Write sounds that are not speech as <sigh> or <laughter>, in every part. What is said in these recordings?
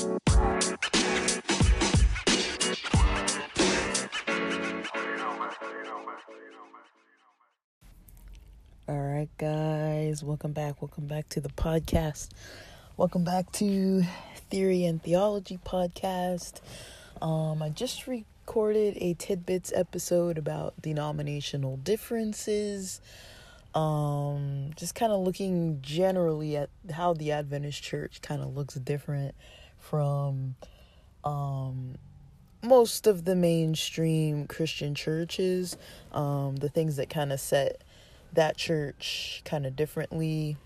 All right, guys, welcome back. Welcome back to the podcast. Welcome back to Theory and Theology podcast. Um, I just recorded a tidbits episode about denominational differences. Um, just kind of looking generally at how the Adventist church kind of looks different from um most of the mainstream Christian churches, um, the things that kind of set that church kind of differently.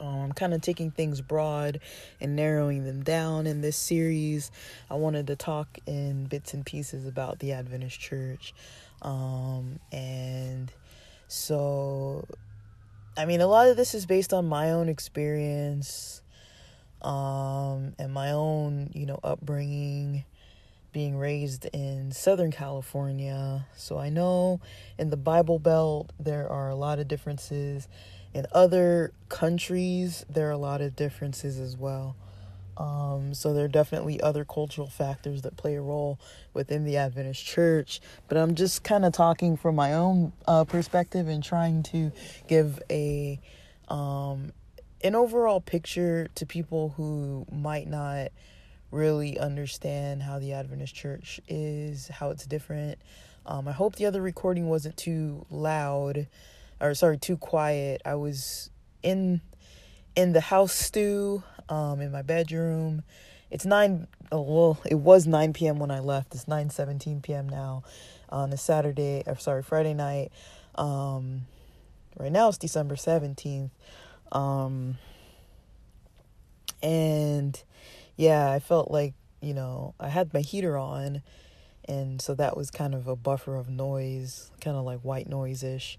Um, I'm kind of taking things broad and narrowing them down in this series. I wanted to talk in bits and pieces about the Adventist church. Um, and so, I mean, a lot of this is based on my own experience um, and my own, you know, upbringing being raised in Southern California. So I know in the Bible Belt there are a lot of differences. In other countries, there are a lot of differences as well. Um, so there are definitely other cultural factors that play a role within the Adventist church. But I'm just kind of talking from my own uh, perspective and trying to give a um, an overall picture to people who might not really understand how the Adventist church is, how it's different. Um, I hope the other recording wasn't too loud, or sorry, too quiet. I was in in the house stew, um, in my bedroom. It's nine. Oh, well, it was nine p.m. when I left. It's nine seventeen p.m. now, on a Saturday. Or sorry, Friday night. Um, right now it's December seventeenth. Um, and yeah, I felt like, you know, I had my heater on and so that was kind of a buffer of noise, kind of like white noise ish.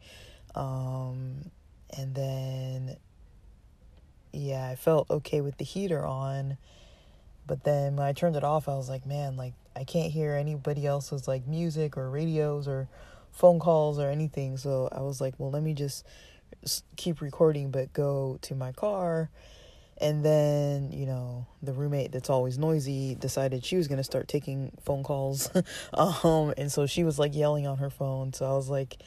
Um, and then, yeah, I felt okay with the heater on. But then when I turned it off, I was like, man, like I can't hear anybody else's like music or radios or phone calls or anything. So I was like, well, let me just keep recording, but go to my car and then, you know, the roommate that's always noisy decided she was going to start taking phone calls. <laughs> um, and so she was like yelling on her phone. So I was like,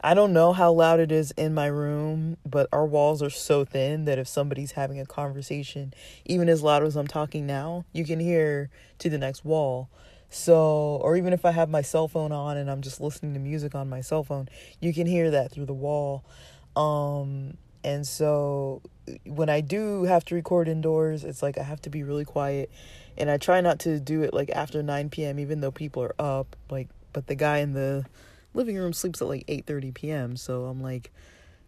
I don't know how loud it is in my room, but our walls are so thin that if somebody's having a conversation, even as loud as I'm talking now, you can hear to the next wall. So, or even if I have my cell phone on and I'm just listening to music on my cell phone, you can hear that through the wall. Um, and so when I do have to record indoors, it's like I have to be really quiet. And I try not to do it like after 9 p.m. even though people are up. Like but the guy in the living room sleeps at like 8:30 p.m. So I'm like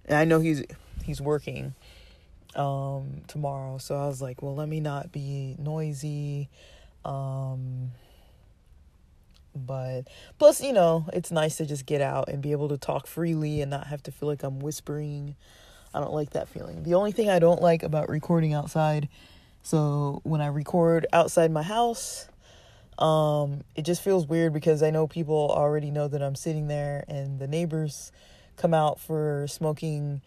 and I know he's he's working um tomorrow. So I was like, well, let me not be noisy. Um but plus, you know, it's nice to just get out and be able to talk freely and not have to feel like I'm whispering I don't like that feeling. The only thing I don't like about recording outside, so when I record outside my house, um, it just feels weird because I know people already know that I'm sitting there and the neighbors come out for smoking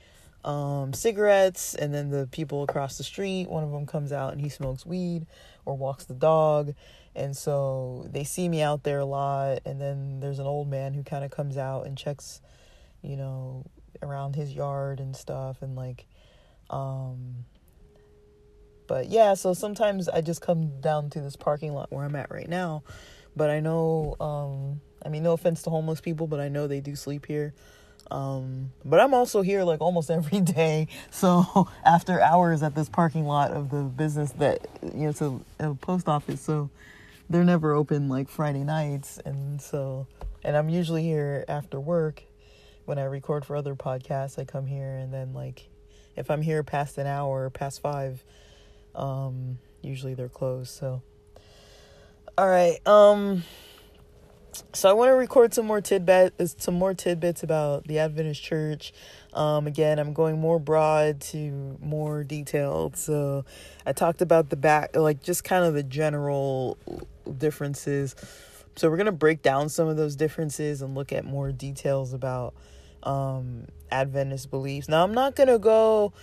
um, cigarettes and then the people across the street, one of them comes out and he smokes weed or walks the dog. And so they see me out there a lot. And then there's an old man who kind of comes out and checks, you know, around his yard and stuff and like um but yeah so sometimes i just come down to this parking lot where i'm at right now but i know um i mean no offense to homeless people but i know they do sleep here um but i'm also here like almost <laughs> every day so <laughs> after hours at this parking lot of the business that you know it's a, a post office so they're never open like friday nights and so and i'm usually here after work when I record for other podcasts, I come here and then like if I'm here past an hour, past five, um, usually they're closed. So, all right. Um, so I want to record some more tidbits, some more tidbits about the Adventist Church. Um, again, I'm going more broad to more detailed. So I talked about the back, like just kind of the general differences. So we're gonna break down some of those differences and look at more details about um, Adventist beliefs. Now, I'm not to go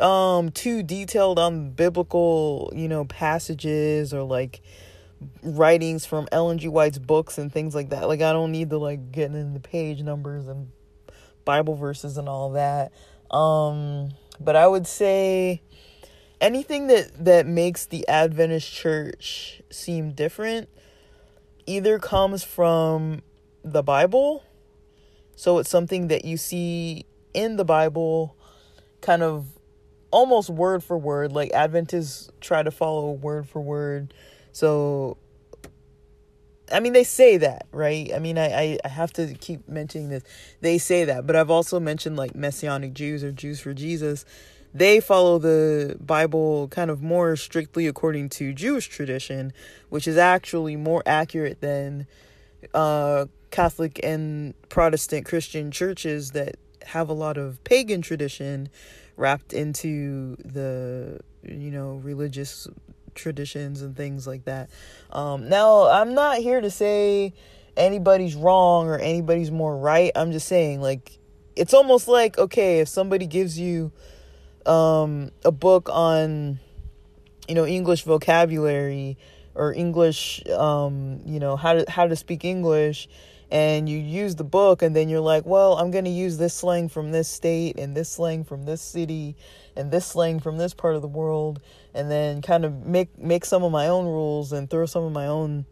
um too detailed on biblical, you know, passages or like writings from Ellen G. White's books and things like that. Like I don't need to like get into page numbers and Bible verses and all that. Um but I would say anything that that makes the Adventist church seem different either comes from the Bible. So it's something that you see in the Bible kind of almost word for word like Adventists try to follow word for word. So I mean, they say that, right? I mean, I, I, have to keep mentioning this. They say that, but I've also mentioned like Messianic Jews or Jews for Jesus they follow the Bible kind of more strictly according to Jewish tradition, which is actually more accurate than uh, Catholic and Protestant Christian churches that have a lot of pagan tradition wrapped into the you know religious traditions and things like that. Um, now, I'm not here to say anybody's wrong or anybody's more right. I'm just saying like it's almost like okay, if somebody gives you um, a book on, you know, English vocabulary or English, um, you know, how to how to speak English, and you use the book, and then you're like, well, I'm going to use this slang from this state and this slang from this city and this slang from this part of the world, and then kind of make make some of my own rules and throw some of my own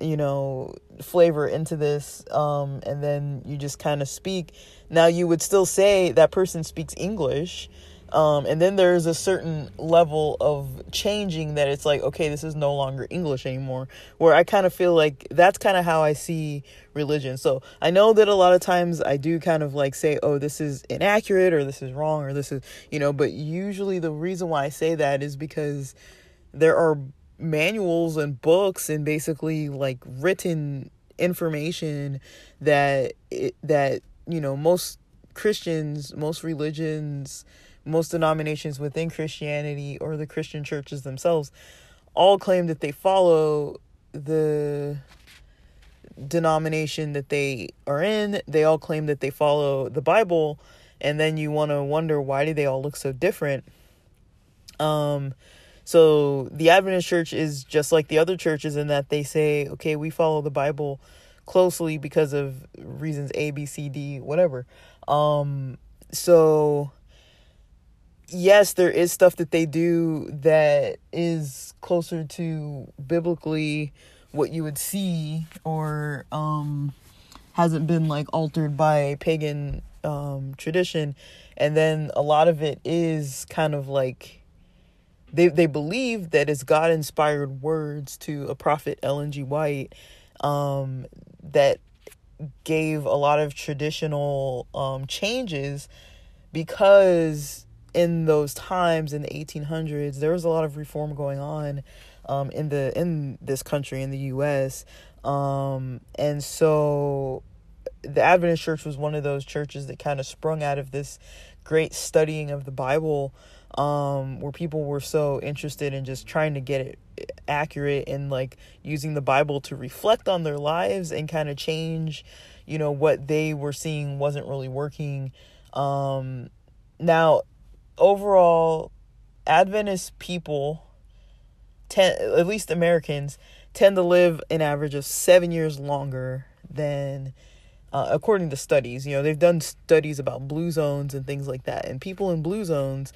you know flavor into this um, and then you just kind of speak. Now you would still say that person speaks english um, and then there's a certain level of changing that it's like, okay, this is no longer English anymore. Where I kind of feel like that's kind of how I see religion. So I know that a lot of times I do kind of like say, oh, this is inaccurate or this is wrong or this is, you know, but usually the reason why I say that is because there are manuals and books and basically like written information that it, that you know most Christians, most religions most denominations within Christianity or the Christian churches themselves all claim that they follow the denomination that they are in. They all claim that they follow the Bible, and then you want to wonder why do they all look so different? Um so the Adventist church is just like the other churches in that they say, okay, we follow the Bible closely because of reasons A, B, C, D, whatever. Um so yes, there is stuff that they do that is closer to biblically what you would see or um hasn't been like altered by pagan um tradition and then a lot of it is kind of like they they believe that it's God inspired words to a prophet Ellen G. White um that gave a lot of traditional um changes because in those times in the 1800s there was a lot of reform going on um, in the in this country in the US um, and so the Adventist church was one of those churches that kind of sprung out of this great studying of the Bible um, where people were so interested in just trying to get it accurate and like using the Bible to reflect on their lives and kind of change you know what they were seeing wasn't really working. Um, now overall, Adventist people, ten, at least Americans, tend to live an average of seven years longer than, uh, according to studies. You know, they've done studies about blue zones and things like that, and people in blue zones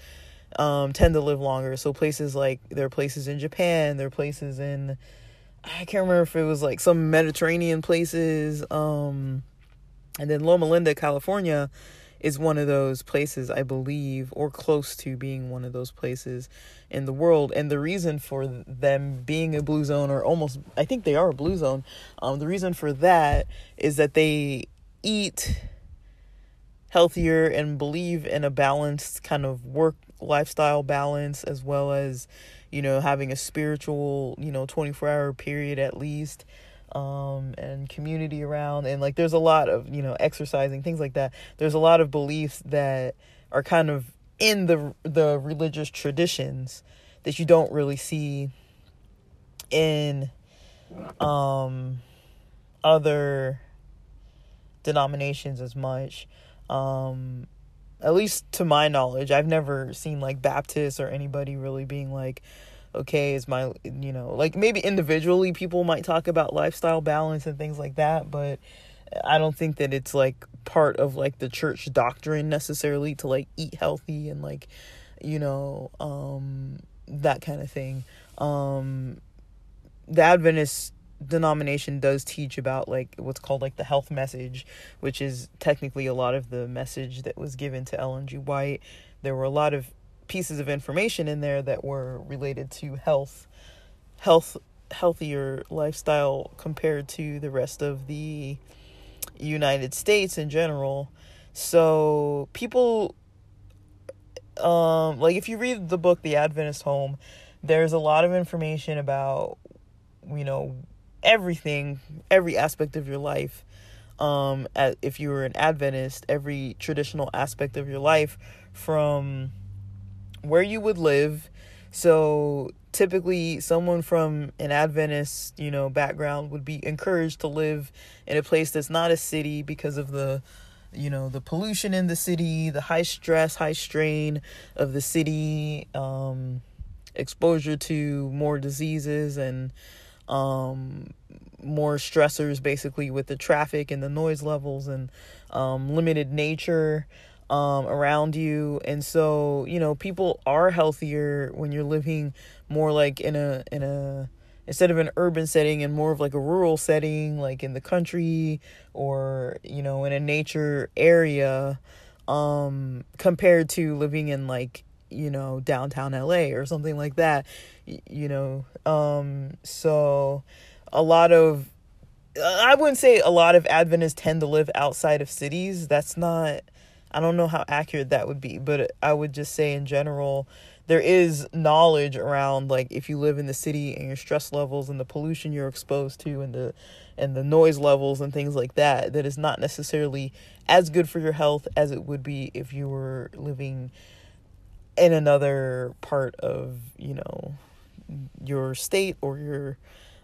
um, tend to live longer. So places like there are places in Japan, there are places in I can't remember if it was like some Mediterranean places, um, and then Loma Linda, California is one of those places, I believe, or close to being one of those places in the world. And the reason for them being a blue zone, or almost, I think they are a blue zone, um, the reason for that is that they eat healthier and believe in a balanced kind of work lifestyle balance as well as you know having a spiritual you know 24 hour period at least um, and community around and like there's a lot of you know exercising things like that. There's a lot of beliefs that are kind of in the the religious traditions that you don't really see in um other denominations as much. Um at least to my knowledge, I've never seen like Baptists or anybody really being like, okay, is my, you know, like maybe individually people might talk about lifestyle balance and things like that, but I don't think that it's like part of like the church doctrine necessarily to like eat healthy and like, you know, um, that kind of thing. Um, the Adventist denomination does teach about like what's called like the health message, which is technically a lot of the message that was given to Ellen G. White. There were a lot of pieces of information in there that were related to health, health, healthier lifestyle compared to the rest of the United States in general. So people um like if you read the book The Adventist Home, there's a lot of information about you know everything, every aspect of your life. Um, if you were an Adventist, every traditional aspect of your life from where you would live. So typically, someone from an Adventist, you know, background would be encouraged to live in a place that's not a city because of the you know the pollution in the city the high stress high strain of the city um exposure to more diseases and um, more stressors basically with the traffic and the noise levels and um, limited nature um, around you. And so you know people are healthier when you're living more like in a in a instead of an urban setting and more of like a rural setting like in the country or you know in a nature area um compared to living in like you know downtown LA or something like that you know? Um so a lot of i wouldn't say a lot of adventists tend to live outside of cities. That's not i don't know how accurate that would be but i would just say in general there is knowledge around like if you live in the city and your stress levels and the pollution you're exposed to and the and the noise levels and things like that that is not necessarily as good for your health as it would be if you were living in another part of you know your state or your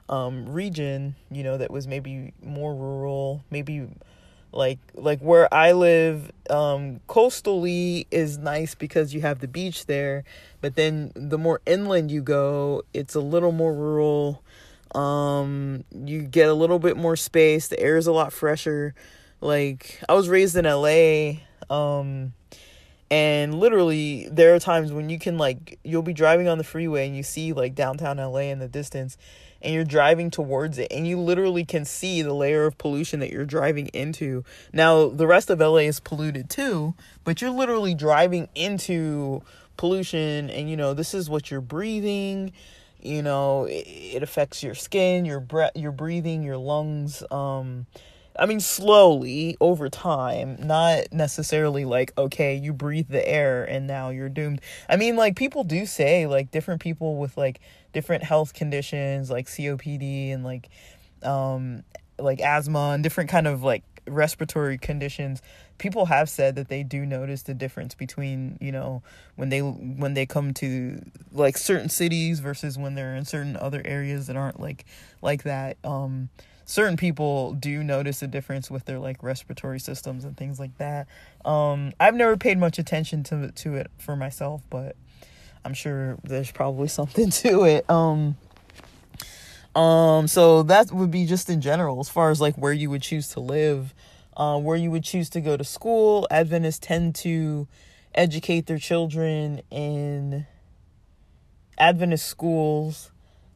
um, region, you know, that was maybe more rural, maybe like like where I live, um, coastally is nice because you have the beach there, but then the more inland you go, it's a little more rural. Um, you get a little bit more space. The air is a lot fresher. Like I was raised in LA. Um, and literally there are times when you can like you'll be driving on the freeway and you see like downtown LA in the distance and you're driving towards it and you literally can see the layer of pollution that you're driving into. Now, the rest of LA is polluted too, but you're literally driving into pollution and you know, this is what you're breathing. You know, it, it affects your skin, your breath, your breathing, your lungs um I mean, slowly over time, not necessarily like, okay, you breathe the air and now you're doomed. I mean, like, people do say, like, different people with, like, different health conditions, like COPD and, like, um, like asthma and different kind of, like, respiratory conditions people have said that they do notice the difference between you know when they when they come to like certain cities versus when they're in certain other areas that aren't like like that um certain people do notice a difference with their like respiratory systems and things like that. Um, I've never paid much attention to to it for myself, but I'm sure there's probably <laughs> something to it. Um, um, so that would be just in general, as far as like where you would choose to live, uh, where you would choose to go to school. Adventists tend to educate their children in Adventist schools.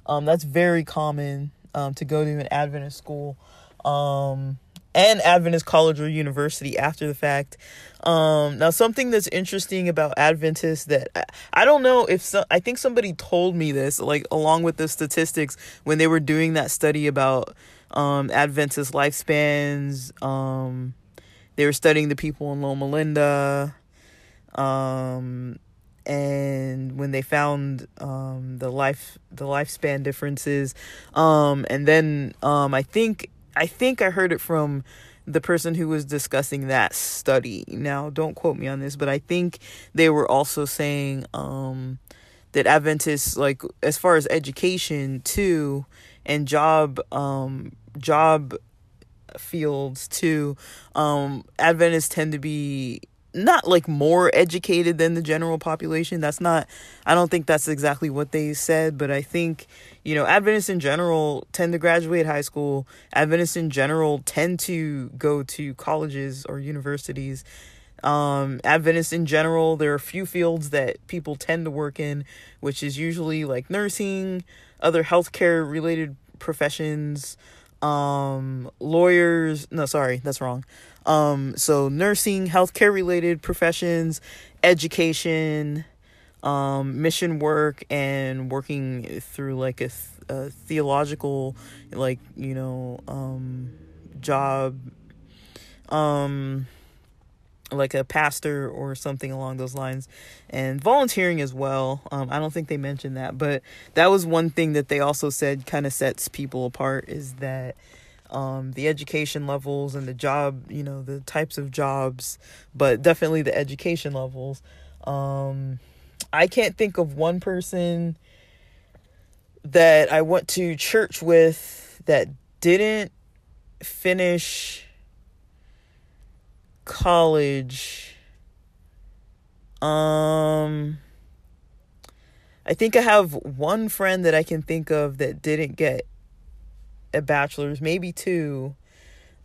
Um, that's very common um, to go to an Adventist school um, and Adventist college or university after the fact. Um, now, something that's interesting about Adventists that I, I don't know if so, I think somebody told me this, like along with the statistics when they were doing that study about um, Adventist lifespans. Um, they were studying the people in Loma Linda. Um, and when they found um, the life the lifespan differences um, and then um, I think I think I heard it from the person who was discussing that study. Now, don't quote me on this, but I think they were also saying um, that Adventists, like as far as education too, and job um, job fields too, um, Adventists tend to be not like more educated than the general population. That's not, I don't think that's exactly what they said, but I think, you know, Adventists in general tend to graduate high school. Adventists in general tend to go to colleges or universities. Um, Adventists in general, there are a few fields that people tend to work in, which is usually like nursing, other healthcare related professions, um, lawyers. No, sorry, that's wrong. Um, so nursing, healthcare related professions, education, um, mission work, and working through like a, th- a theological, like you know, um, job, um, like a pastor or something along those lines, and volunteering as well. Um, I don't think they mentioned that, but that was one thing that they also said kind of sets people apart is that um, the education levels and the job, you know, the types of jobs, but definitely the education levels. Um, I can't think of one person that I went to church with that didn't finish college. Um, I think I have one friend that I can think of that didn't get a bachelor's, maybe two.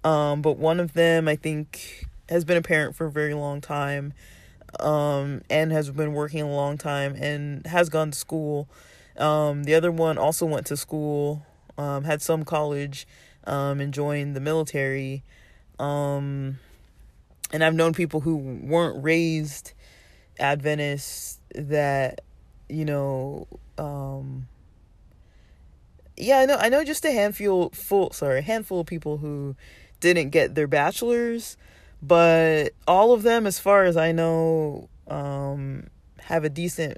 Um, but one of them, I think, has been a parent for a very long time um, and has been working a long time and has gone to school. Um, the other one also went to school, um, had some college, um, and joined the military. Um, and I've known people who weren't raised Adventists that, you know, um, yeah, I know. I know just a handful, full sorry, handful of people who didn't get their bachelors, but all of them, as far as I know, um, have a decent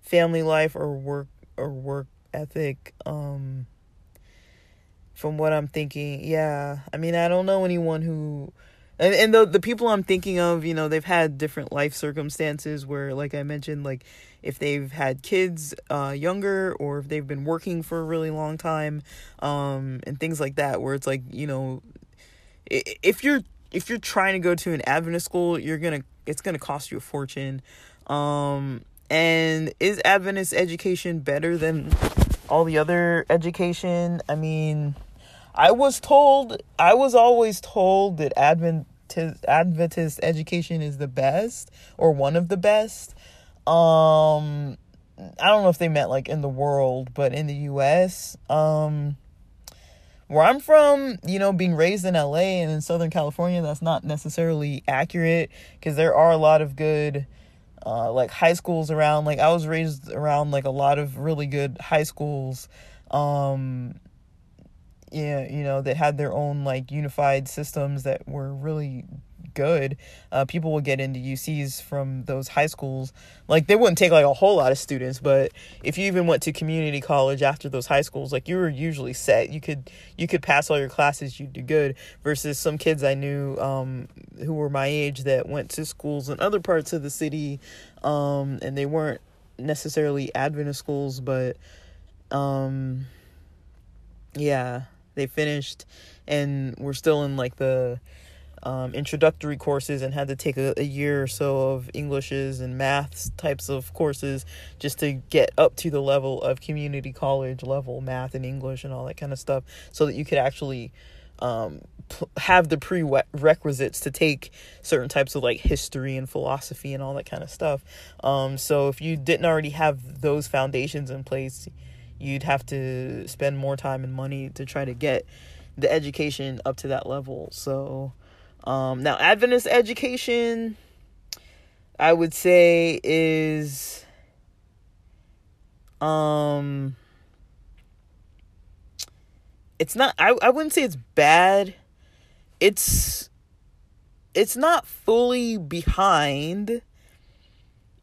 family life or work or work ethic. Um, from what I'm thinking, yeah. I mean, I don't know anyone who and and the the people I'm thinking of, you know, they've had different life circumstances where, like I mentioned, like if they've had kids uh, younger or if they've been working for a really long time, um, and things like that, where it's like you know, if you're if you're trying to go to an Adventist school, you're gonna it's gonna cost you a fortune. Um, and is Adventist education better than all the other education? I mean, I was told, I was always told that Adventist, Adventist education is the best or one of the best. Um, I don't know if they meant like in the world, but in the US, um, where I'm from, you know, being raised in LA and in Southern California, that's not necessarily accurate because there are a lot of good, uh, like high schools around. Like I was raised around like a lot of really good high schools. Um, you know, that had their own like unified systems that were really good. Uh, people would get into UCs from those high schools. Like they wouldn't take like a whole lot of students, but if you even went to community college after those high schools, like you were usually set. You could you could pass all your classes, you'd do good. Versus some kids I knew um, who were my age that went to schools in other parts of the city, um, and they weren't necessarily Adventist schools, but um, yeah they finished and were still in like the um, introductory courses and had to take a, a, year or so of Englishes and maths types of courses just to get up to the level of community college level math and English and all that kind of stuff so that you could actually um, have the prerequisites to take certain types of like history and philosophy and all that kind of stuff. Um, so if you didn't already have those foundations in place, you'd have to spend more time and money to try to get the education up to that level. So um, now Adventist education, I would say is um it's not I, I wouldn't say it's bad. It's it's not fully behind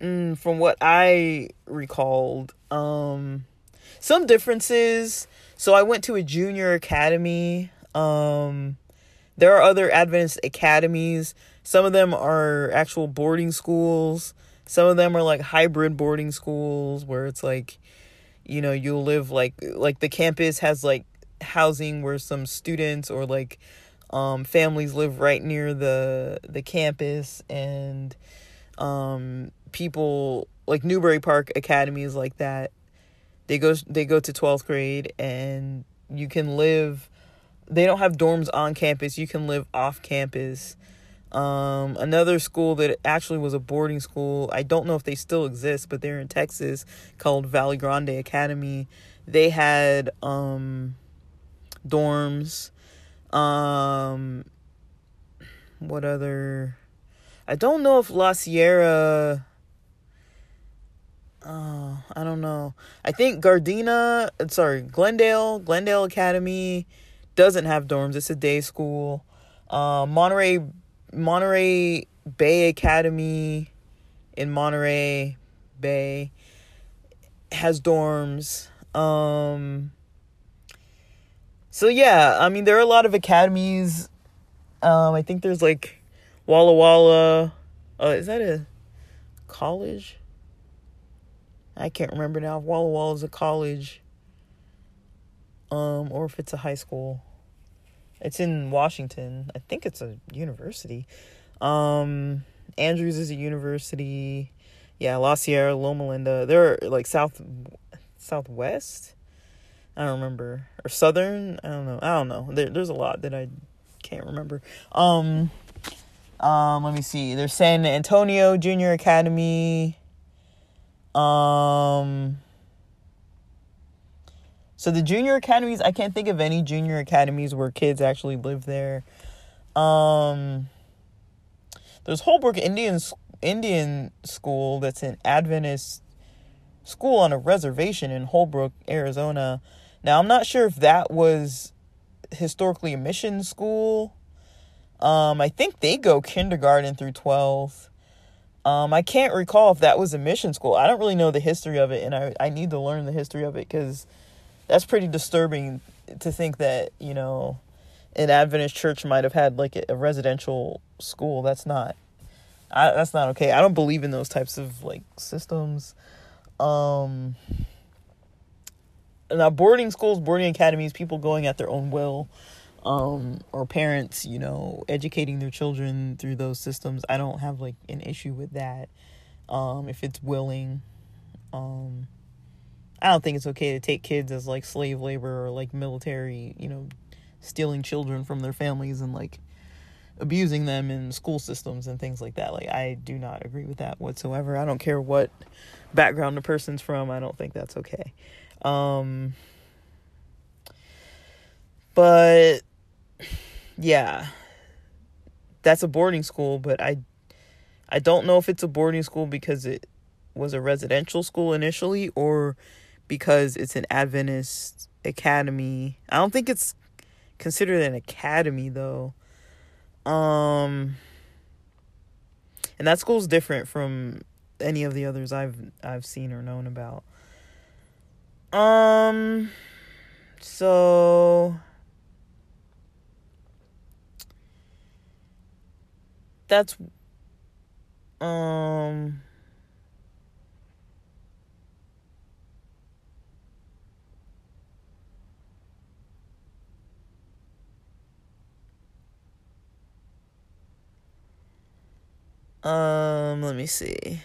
mm, from what I recalled. Um some differences. So I went to a junior academy. Um, there are other Adventist academies. Some of them are actual boarding schools. Some of them are like hybrid boarding schools where it's like, you know, you'll live like like the campus has like housing where some students or like um, families live right near the the campus and um, people like Newbury Park academies like that they go they go to 12th grade and you can live they don't have dorms on campus you can live off campus. Um, another school that actually was a boarding school i don't know if they still exist but they're in texas called valley grande academy. They had um, dorms. Um what other I don't know if La Sierra Oh, I don't know. I think Gardena, sorry, Glendale, Glendale Academy doesn't have dorms. It's a day school. Uh, Monterey, Monterey Bay Academy in Monterey Bay has dorms. Um, so yeah, I mean there are a lot of academies. Um, I think there's like Walla Walla. Uh, is that a college? I can't remember now if Walla Walla is a college. Um, or if it's a high school. It's in Washington. I think it's a university. Um, Andrews is a university. Yeah, La Sierra, Loma Linda. They're like south, southwest. I don't remember or southern. I don't know. I don't know. There, there's a lot that I can't remember. Um, um, let me see. There's San Antonio Junior Academy. Um. So the junior academies, I can't think of any junior academies where kids actually live there. Um. There's Holbrook Indian Indian School that's an Adventist school on a reservation in Holbrook, Arizona. Now, I'm not sure if that was historically a mission school. Um, I think they go kindergarten through 12th. Um, I can't recall if that was a mission school. I don't really know the history of it, and I, I need to learn the history of it because that's pretty disturbing to think that, you know, an Adventist church might have had like a residential school. That's not, I, that's not okay. I don't believe in those types of like systems. Um, now boarding schools, boarding academies, people going at their own will, um, or parents, you know, educating their children through those systems. I don't have like an issue with that. Um, if it's willing, um, I don't think it's okay to take kids as like slave labor or like military, you know, stealing children from their families and like abusing them in school systems and things like that. Like I do not agree with that whatsoever. I don't care what background the person's from. I don't think that's okay. Um but yeah. That's a boarding school, but I I don't know if it's a boarding school because it was a residential school initially or because it's an Adventist academy. I don't think it's considered an academy though. Um and that school's different from any of the others I've I've seen or known about. Um so that's um Um, let me see.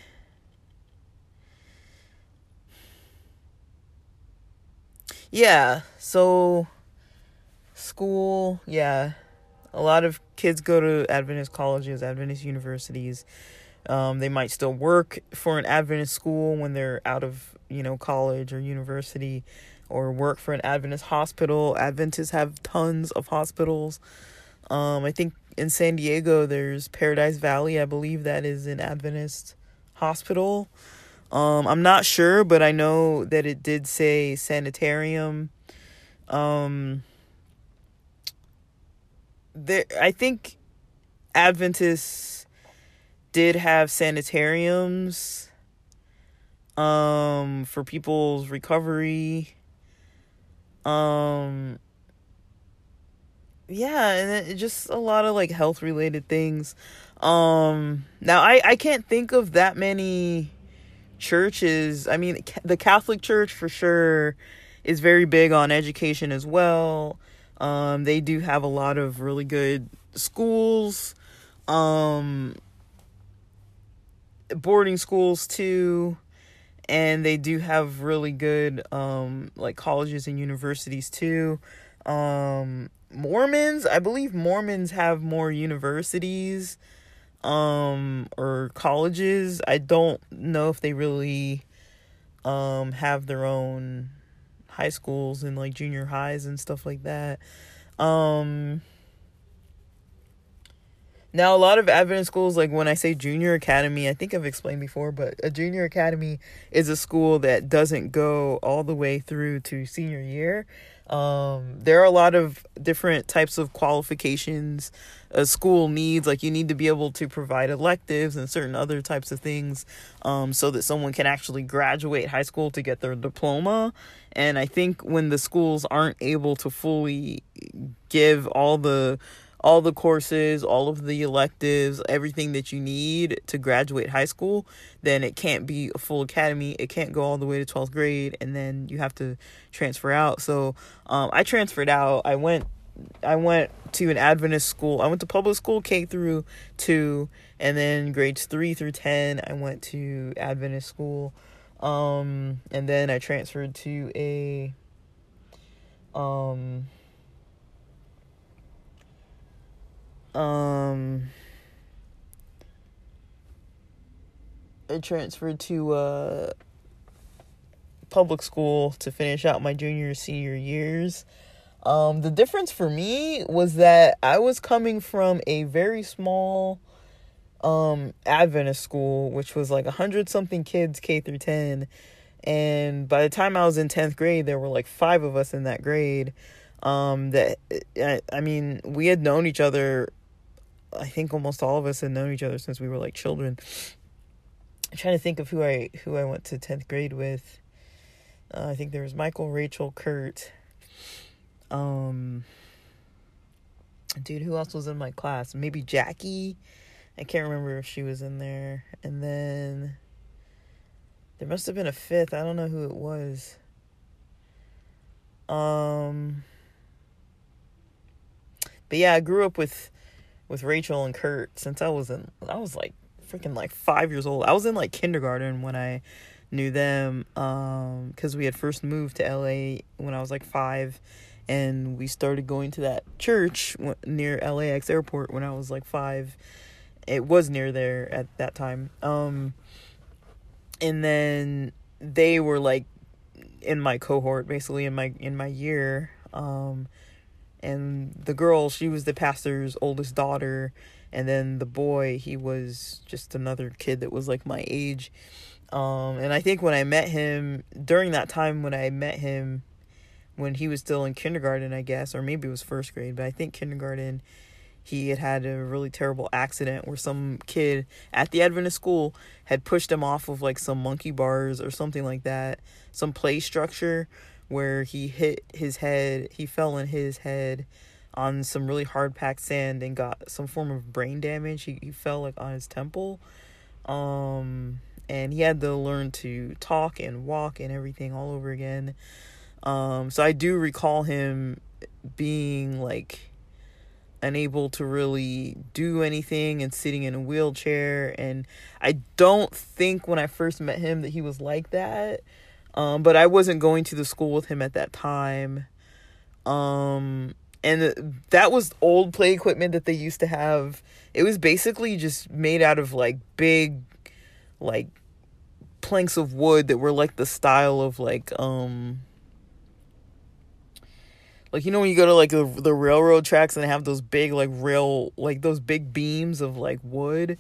Yeah, so school, yeah. A lot of kids go to Adventist colleges, Adventist universities. Um, they might still work for an Adventist school when they're out of, you know, college or university or work for an Adventist hospital. Adventists have tons of hospitals. Um, I think in San Diego, there's Paradise Valley. I believe that is an Adventist hospital. Um, I'm not sure, but I know that it did say sanitarium. Um, there, I think Adventists did have sanitariums um for people's recovery um yeah, and it, just a lot of like health related things. Um, now I I can't think of that many churches. I mean, the Catholic Church for sure is very big on education as well. Um, they do have a lot of really good schools, um, boarding schools too, and they do have really good um, like colleges and universities too. Um, Mormons, I believe Mormons have more universities um or colleges. I don't know if they really um have their own high schools and like junior highs and stuff like that. Um now a lot of Adventist schools like when I say junior academy, I think I've explained before, but a junior academy is a school that doesn't go all the way through to senior year. Um, there are a lot of different types of qualifications a school needs. Like you need to be able to provide electives and certain other types of things um, so that someone can actually graduate high school to get their diploma. And I think when the schools aren't able to fully give all the all the courses, all of the electives, everything that you need to graduate high school, then it can't be a full academy. It can't go all the way to 12th grade and then you have to transfer out. So, um, I transferred out. I went I went to an Adventist school. I went to public school K through 2 and then grades 3 through 10 I went to Adventist school. Um, and then I transferred to a um um I transferred to uh public school to finish out my junior senior years. Um the difference for me was that I was coming from a very small um Adventist school which was like a hundred something kids K through 10 and by the time I was in 10th grade there were like five of us in that grade um that I, I mean we had known each other I think almost all of us had known each other since we were like children. I'm trying to think of who I who I went to tenth grade with. Uh, I think there was Michael, Rachel, Kurt. Um, dude, who else was in my class? Maybe Jackie. I can't remember if she was in there. And then there must have been a fifth. I don't know who it was. Um, but yeah, I grew up with with Rachel and Kurt since I was in I was like freaking like 5 years old. I was in like kindergarten when I knew them um cuz we had first moved to LA when I was like 5 and we started going to that church near LAX airport when I was like 5. It was near there at that time. Um and then they were like in my cohort basically in my in my year um and the girl she was the pastor's oldest daughter and then the boy he was just another kid that was like my age. Um, and i think when i met him during that time when i met him when he was still in kindergarten i guess or maybe it was first grade but i think kindergarten he had had a really terrible accident where some kid at the adventist school had pushed him off of like some monkey bars or something like that some play structure where he hit his head, he fell on his head on some really hard packed sand and got some form of brain damage. He, he fell like on his temple. Um, and he had to learn to talk and walk and everything all over again. Um, so I do recall him being like unable to really do anything and sitting in a wheelchair and I don't think when I first met him that he was like that um, but I wasn't going to the school with him at that time. Um, and that was old play equipment that they used to have. It was basically just made out of like big, like planks of wood that were like the style of like um like you know when you go to like the, the railroad tracks and they have those big like rail like those big beams of like wood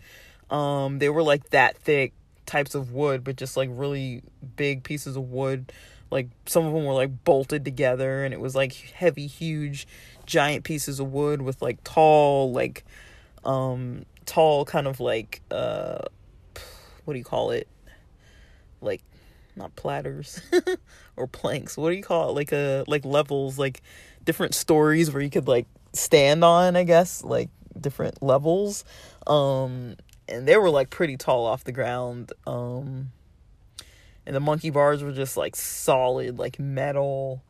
um they were like that thick types of wood, but just like really big pieces of wood. Like some of them were like bolted together, and it was like heavy, huge, giant pieces of wood with like tall, like, um, tall kind of like, uh, what do you call it? Like, not platters <laughs> or planks. What do you call it? Like a uh, like levels, like different stories where you could like stand on. I guess like different levels. Um, and they were like pretty tall off the ground. Um, and the monkey bars were just like solid, like metal.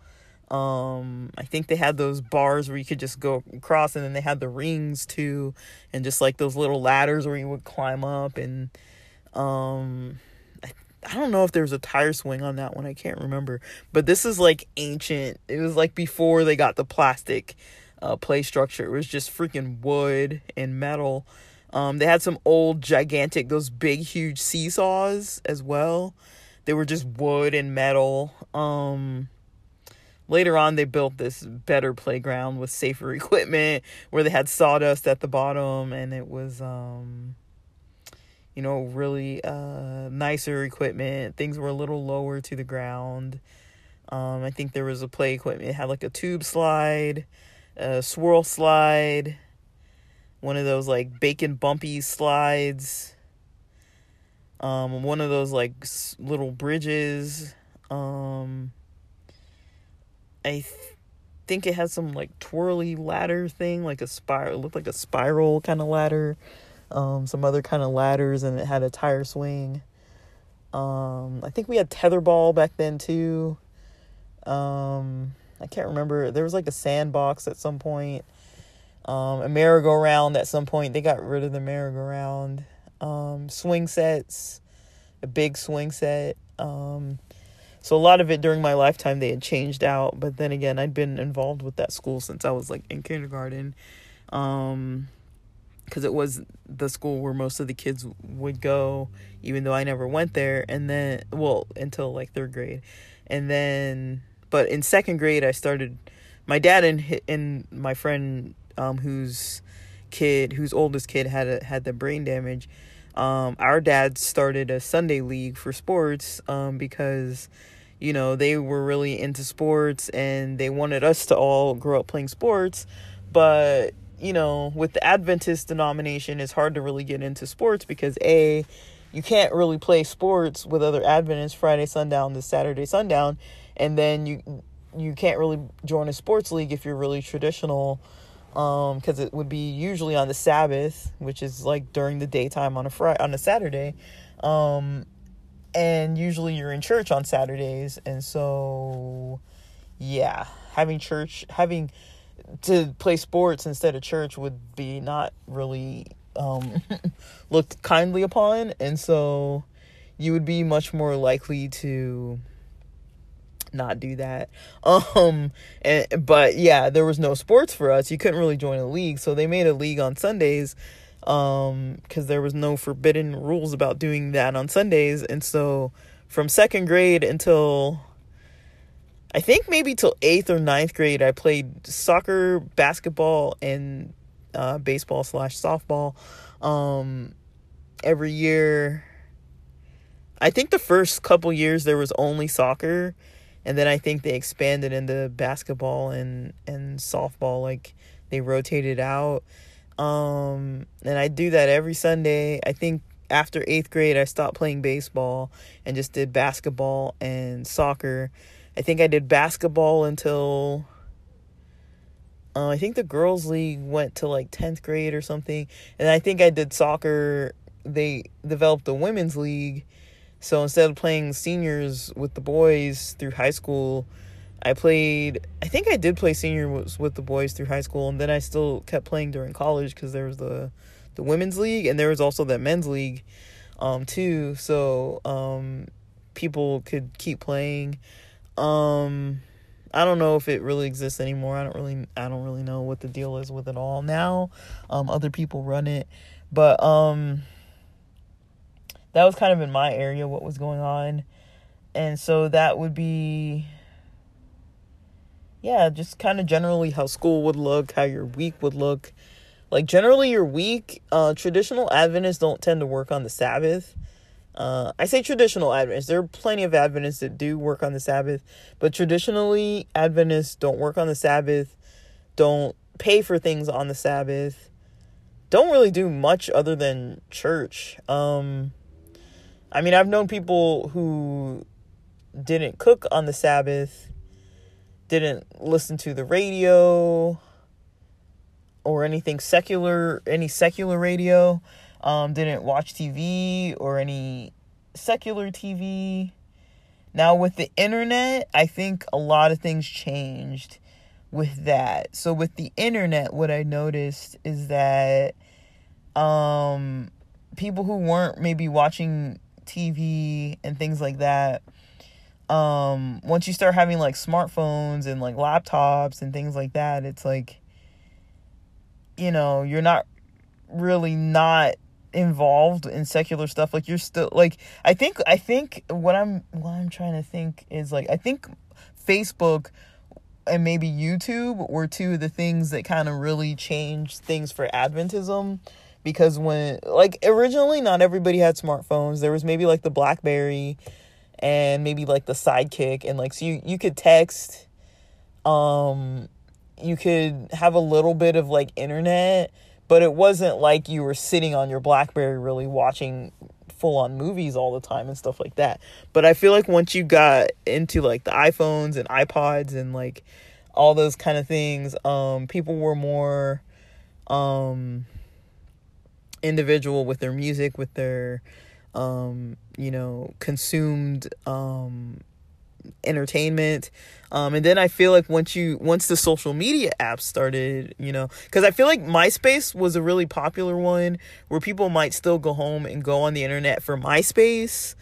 Um, I think they had those bars where you could just go across, and then they had the rings too, and just like those little ladders where you would climb up. And um, I, don't know if there was a tire swing on that one. I can't remember. But this is like ancient. It was like before they got the plastic uh, play structure. It was just freaking wood and metal. Um, they had some old, gigantic, those big, huge seesaws as well. They were just wood and metal. Um, later on, they built this better playground with safer <laughs> equipment where they had sawdust at the bottom and it was, um, you know, really uh, nicer equipment. Things were a little lower to the ground. Um, I think there was a play equipment. It had like a tube slide, a swirl slide, one of those like bacon bumpy slides, um, one of those like little bridges. Um, I th- think it has some like twirly ladder thing, like a spiral. It looked like a spiral kind of ladder. Um, some other kind of ladders, and it had a tire swing. Um, I think we had tetherball back then too. Um, I can't remember. There was like a sandbox at some point um, a merry-go-round at some point. They got rid of the merry-go-round. Um, swing sets, a big swing set. Um, so a lot of it during my lifetime they had changed out. But then again, I'd been involved with that school since I was like in kindergarten. Um, because it was the school where most of the kids would go, even though I never went there. And then, well, until like third grade, and then, but in second grade, I started. My dad and and my friend um, whose kid, whose oldest kid had a, had the brain damage. Um, our dad started a Sunday league for sports um, because you know they were really into sports and they wanted us to all grow up playing sports, but you know with the Adventist denomination, it's hard to really get into sports because a you can't really play sports with other Adventists Friday sundown to Saturday sundown, and then you you can't really join a sports league if you're really traditional um because it would be usually on the sabbath which is like during the daytime on a friday on a saturday. Um and usually you're in church on saturdays and so yeah having church having to play sports instead of church would be not really um <laughs> looked kindly upon and so you would be much more likely to not do that. <laughs> Um and but yeah, there was no sports for us. You couldn't really join a league, so they made a league on Sundays um cuz there was no forbidden rules about doing that on Sundays. And so from second grade until I think maybe till 8th or ninth grade I played soccer, basketball and uh baseball slash softball um every year I think the first couple years there was only soccer and then I think they expanded into basketball and and softball like they rotated out. Um and I do that every Sunday. I think after 8th grade I stopped playing baseball and just did basketball and soccer. I think I did basketball until uh, I think the girls league went to like 10th grade or something. And I think I did soccer. They developed the women's league so instead of playing seniors with the boys through high school, I played. I think I did play seniors with the boys through high school, and then I still kept playing during college because there was the the women's league and there was also that men's league, um, too. So um, people could keep playing. Um, I don't know if it really exists anymore. I don't really I don't really know what the deal is with it all now. Um, other people run it, but um that was kind of in my area what was going on. And so that would be yeah, just kind of generally how school would look, how your week would look. Like generally your week, uh traditional Adventists don't tend to work on the Sabbath. Uh, I say traditional Adventists. There are plenty of Adventists that do work on the Sabbath, but traditionally Adventists don't work on the Sabbath, don't pay for things on the Sabbath, don't really do much other than church. Um, I mean, I've known people who didn't cook on the Sabbath, didn't listen to the radio or anything secular, any secular radio, um, didn't watch TV or any secular TV, Now with the internet, I think a lot of things changed with that. So with the internet, what I noticed is that um people who weren't maybe watching TV and things like that. Um once you start having like smartphones and like laptops and things like that, it's like you know, you're not really not involved in secular stuff. Like you're still like i think i think what i'm what i'm trying to think is like i think facebook and maybe youtube were two of the things that kind of really changed things for adventism because when like originally not everybody had smartphones. There was maybe like the blackberry and maybe like the sidekick and like so you you could text um you could have a little bit of like internet but it wasn't like you were sitting on your blackberry really watching full on movies all the time and stuff like that. But i feel like once you got into like the iphones and ipods and like all those kind of things um people were more um individual with their music with their um you know consumed um entertainment. Um and then i feel like once you once the social media apps started you know because i feel like myspace was a really popular one where people might still go home and go on the internet for myspace.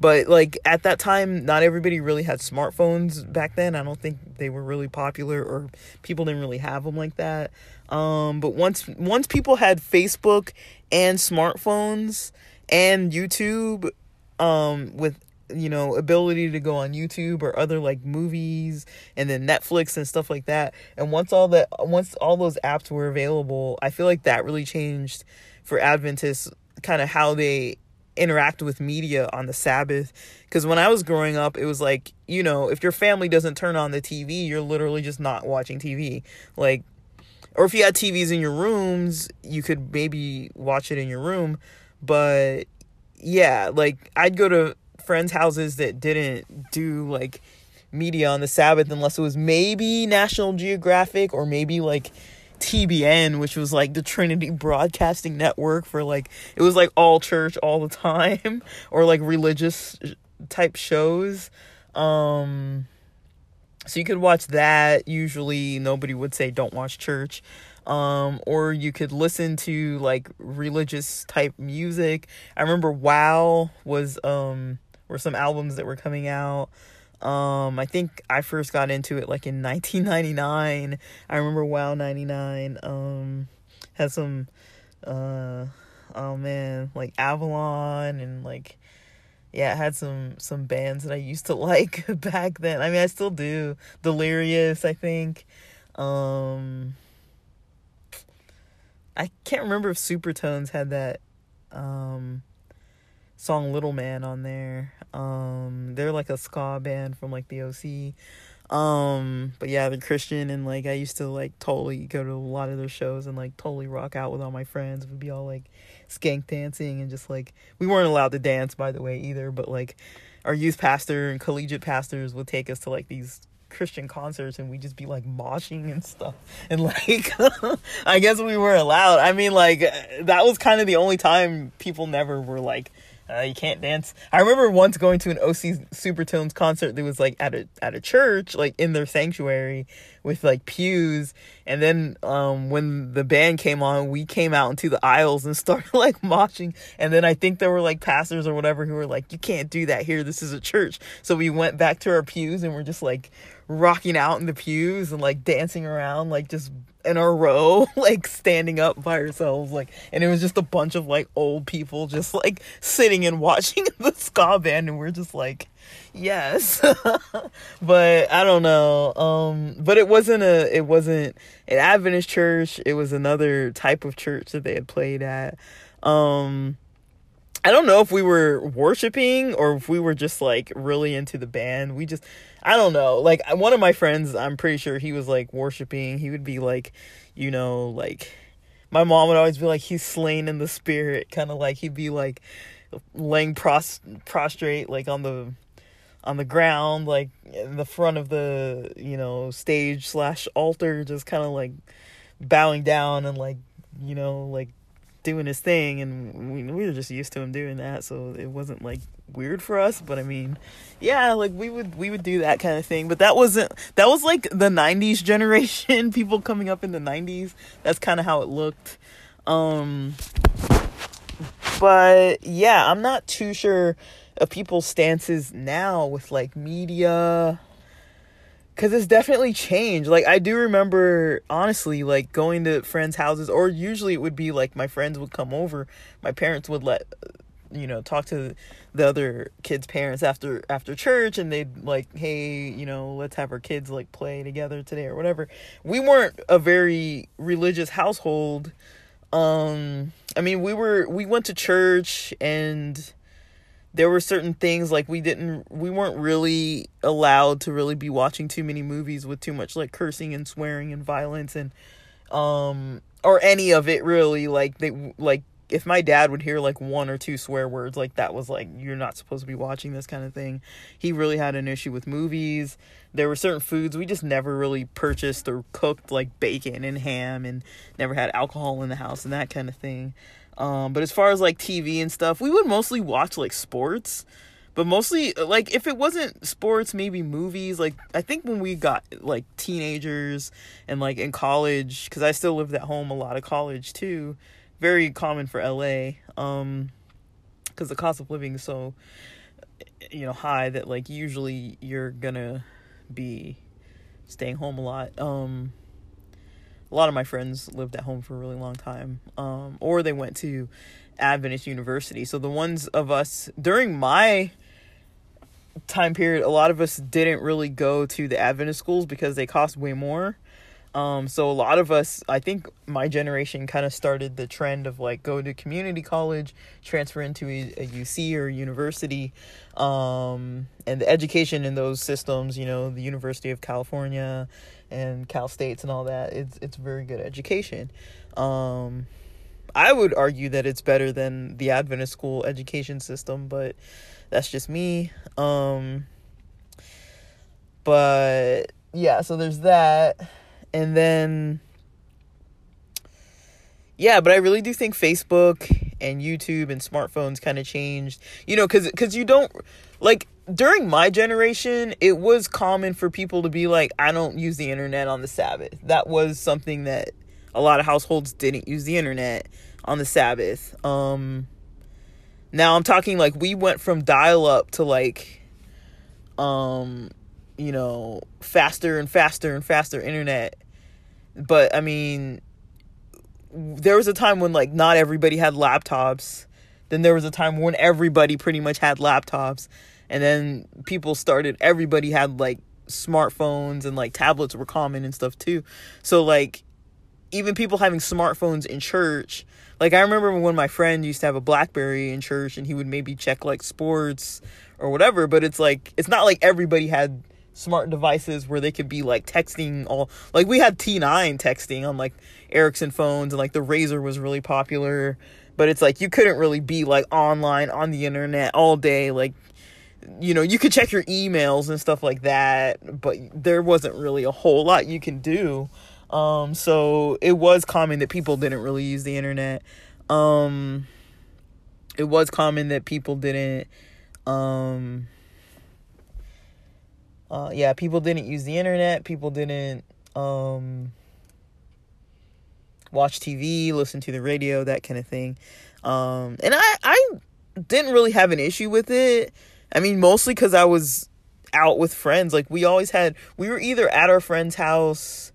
But like at that time not everybody really had smartphones back then. I don't think they were really popular or people didn't really have them like that um but once once people had facebook and smartphones and youtube um with you know ability to go on youtube or other like movies and then netflix and stuff like that and once all that once all those apps were available i feel like that really changed for adventists kind of how they interact with media on the sabbath. Because when i was growing up it was like you know if your family doesn't turn on the tv you're literally just not watching tv like or if you had tvs in your rooms you could maybe watch it in your room but yeah like i'd go to friends' houses that didn't do like media on the Sabbath unless it was maybe National Geographic or maybe like TBN, which was like the Trinity Broadcasting Network for like it was like all church all the <laughs> time or like religious type shows. Um so you could watch that. Usually nobody would say don't watch church um, or you could listen to like religious type music. I remember Wow was um were some albums that were coming out. Um, I think I first got into it like in <laughs> 1999. I remember Wow 99 um had some uh oh man, like Avalon and like yeah, I had some some bands that I used to <laughs> like back then. I mean, I still do. Delirious, I think. Um I can't remember if Supertones had that um song Little Man on there. Um they're like a ska band from like the OC. Um but yeah, they're Christian and like I used to like totally go to a lot of those shows and like totally rock out with all my friends. We'd be all like skank dancing and just like we weren't allowed to dance by the way either, but like our youth pastor and collegiate pastors would take us to like these Christian concerts and we'd just be like moshing and stuff. And like, <laughs> I guess we were allowed. I mean, like, that was kind of the only time people never were like, uh, you can't dance. I remember once going to an OC Supertones concert that was like at a at a church, like in their sanctuary with like pews. And then um, when the band came on, we came out into the aisles and <laughs> started like moshing. And then I think there were like pastors or whatever who were like, "You can't do that here. This is a church." So we went back to our pews and we're just like rocking out in the pews and like dancing around like just in a row <laughs> like standing up by ourselves like and it was just a bunch of like old people just like sitting and watching <laughs> the ska band and we're just like yes. <laughs> But i don't know um but it wasn't a it wasn't an adventist church. It was another type of church that they had played at. Um I don't know if we were worshiping or if we were just like really into the band. We just, I don't know. Like one of my friends, I'm pretty sure he was like worshiping. He would be like, you know, like my mom would always be like, he's slain in the spirit, kind of like he'd be like laying pros- prostrate like on the on the ground, like in the front of the you know stage slash altar, just kind of like bowing down and like you know like doing his thing, and we, we were just used to him doing that, so it wasn't like weird for us. But I mean, yeah, like we would we would do that kind of thing. But that wasn't that was like the '90s <laughs> generation, people coming up in the '90s. That's kind of how it looked. Um, but yeah, I'm not too sure of people's stances now with like media because it's definitely changed like i do remember honestly like going to friends houses or usually it would be like my friends would come over my parents would let you know talk to the other kids parents after after church and they'd like hey you know let's have our kids like play together today or whatever. We weren't a very religious household. Um i mean we were we went to church and there were certain things like we didn't we weren't really allowed to really be watching too many movies with too much like cursing and swearing and violence and um or any of it really like they like if my dad would hear like one or two swear words like that was like you're not supposed to be watching this kind of thing he really had an issue with movies there were certain foods we just never really purchased or cooked like bacon and ham and never had alcohol in the house and that kind of thing um, but as far as like TV and stuff, we would mostly watch like sports, but mostly like if it wasn't sports, maybe movies. Like I think when we got like teenagers and like in college, because I still lived at home a lot of college too, very common for LA. Um, because the cost of living is so you know high that like usually you're gonna be staying home a lot. Um a lot of my friends lived at home for a really long time, um, or they went to Adventist University. So the ones of us during my time period, a lot of us didn't really go to the Adventist schools because they cost way more. Um, so a lot of us, I think my generation kind of started the trend of like go to community college, transfer into a, a UC or university, um, and the education in those systems, you know, the University of California and Cal States and all that, it's it's very good education. Um, I would argue that it's better than the Adventist school education system, but that's just me. Um, but yeah, so there's that and then yeah but i really do think facebook and youtube and smartphones kind of changed you know because because you don't like during my generation it was common for people to be like i don't use the internet on the sabbath. That was something that a lot of households didn't use the internet on the sabbath. Um now i'm talking like we went from dial up to like um you know faster and faster and faster internet but I mean, there was a time when like not everybody had laptops. Then there was a time when everybody pretty much had laptops. And then people started, everybody had like smartphones and like tablets were common and stuff too. So like even people having smartphones in church, like I remember when my friend used to have a Blackberry in church and he would maybe check like sports or whatever, but it's like it's not like everybody had smart devices where they could be like texting all like we had T9 texting on like Ericsson phones and like the Razr was really popular. But it's like you couldn't really be like online on the internet all day like you know you could check your emails and stuff like that but there wasn't really a whole lot you can do. Um so it was common that people didn't really use the internet. Um it was common that people didn't um uh, yeah, people didn't use the internet. People didn't um, watch TV, listen to the radio, that kind of thing. Um, and I, I didn't really have an issue with it. I mean, mostly because I was out with friends. Like, we always had, we were either at our friend's house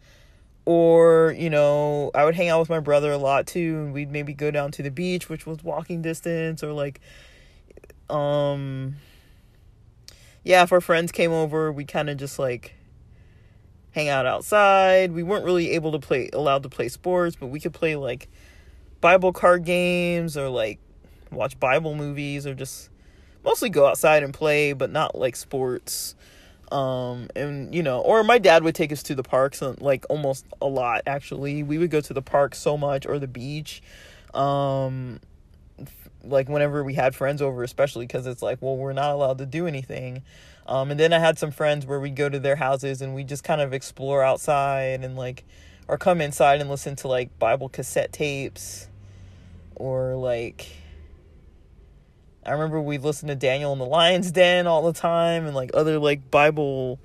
or, you know, I would hang out with my brother a lot too. And we'd maybe go down to the beach, which was walking distance, or like, um, yeah, if our friends came over, we kind of just like hang out outside. We weren't really able to play allowed to play sports, but we could play like Bible card games or like watch Bible movies or just mostly go outside and play, but not like sports. Um and you know, or my dad would take us to the parks and like almost a lot actually. We would go to the park so much or the beach. Um like whenever we had friends over especially because it's like well we're not allowed to do anything um, and then i had some friends where we'd go to their houses and we just kind of explore outside and like or come inside and listen to like bible cassette tapes or like I remember we listened to Daniel in the Lion's Den all the time and like other like Bible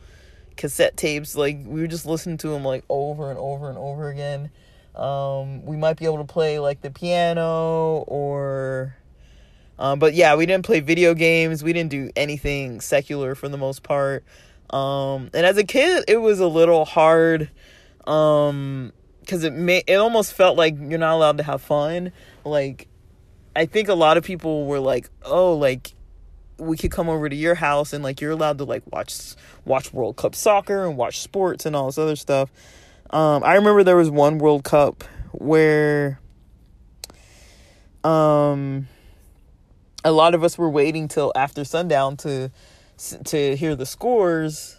cassette tapes. Like we would just listen to them like over and over and over again. Um, we might be able to play like the piano or, um, but yeah, we didn't play video games. We didn't do anything secular for the most part. Um, and as a kid, it was a little hard, um, because it may it almost felt like you're not allowed to have fun. Like, I think a lot of people were like, oh, like we could come over to your house and like you're allowed to like watch watch World Cup soccer and watch sports and all this other stuff. Um, I remember there was one World Cup where um a lot of us were waiting till after sundown to to hear the scores.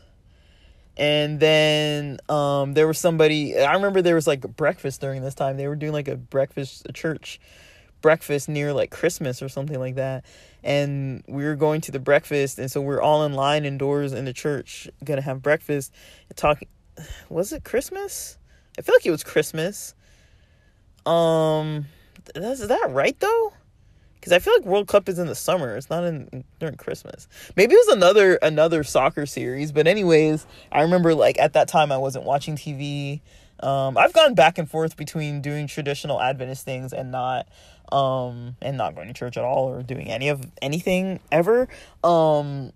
And then um there was somebody i remember there was like breakfast during this time. They were doing like a breakfast a church breakfast near like christmas or something like that. And we were going to the breakfast and so we are all in line indoors in the church gonna have breakfast talking was it christmas? I feel like it was christmas. Um is that right though because i feel like world cup is in the summer. It's not in during christmas. Maybe it was another another soccer series but anyways i remember like at that time i wasn't watching tv um, I've gone back and forth between doing traditional Adventist things and not um and not going to church at all or doing any of anything ever um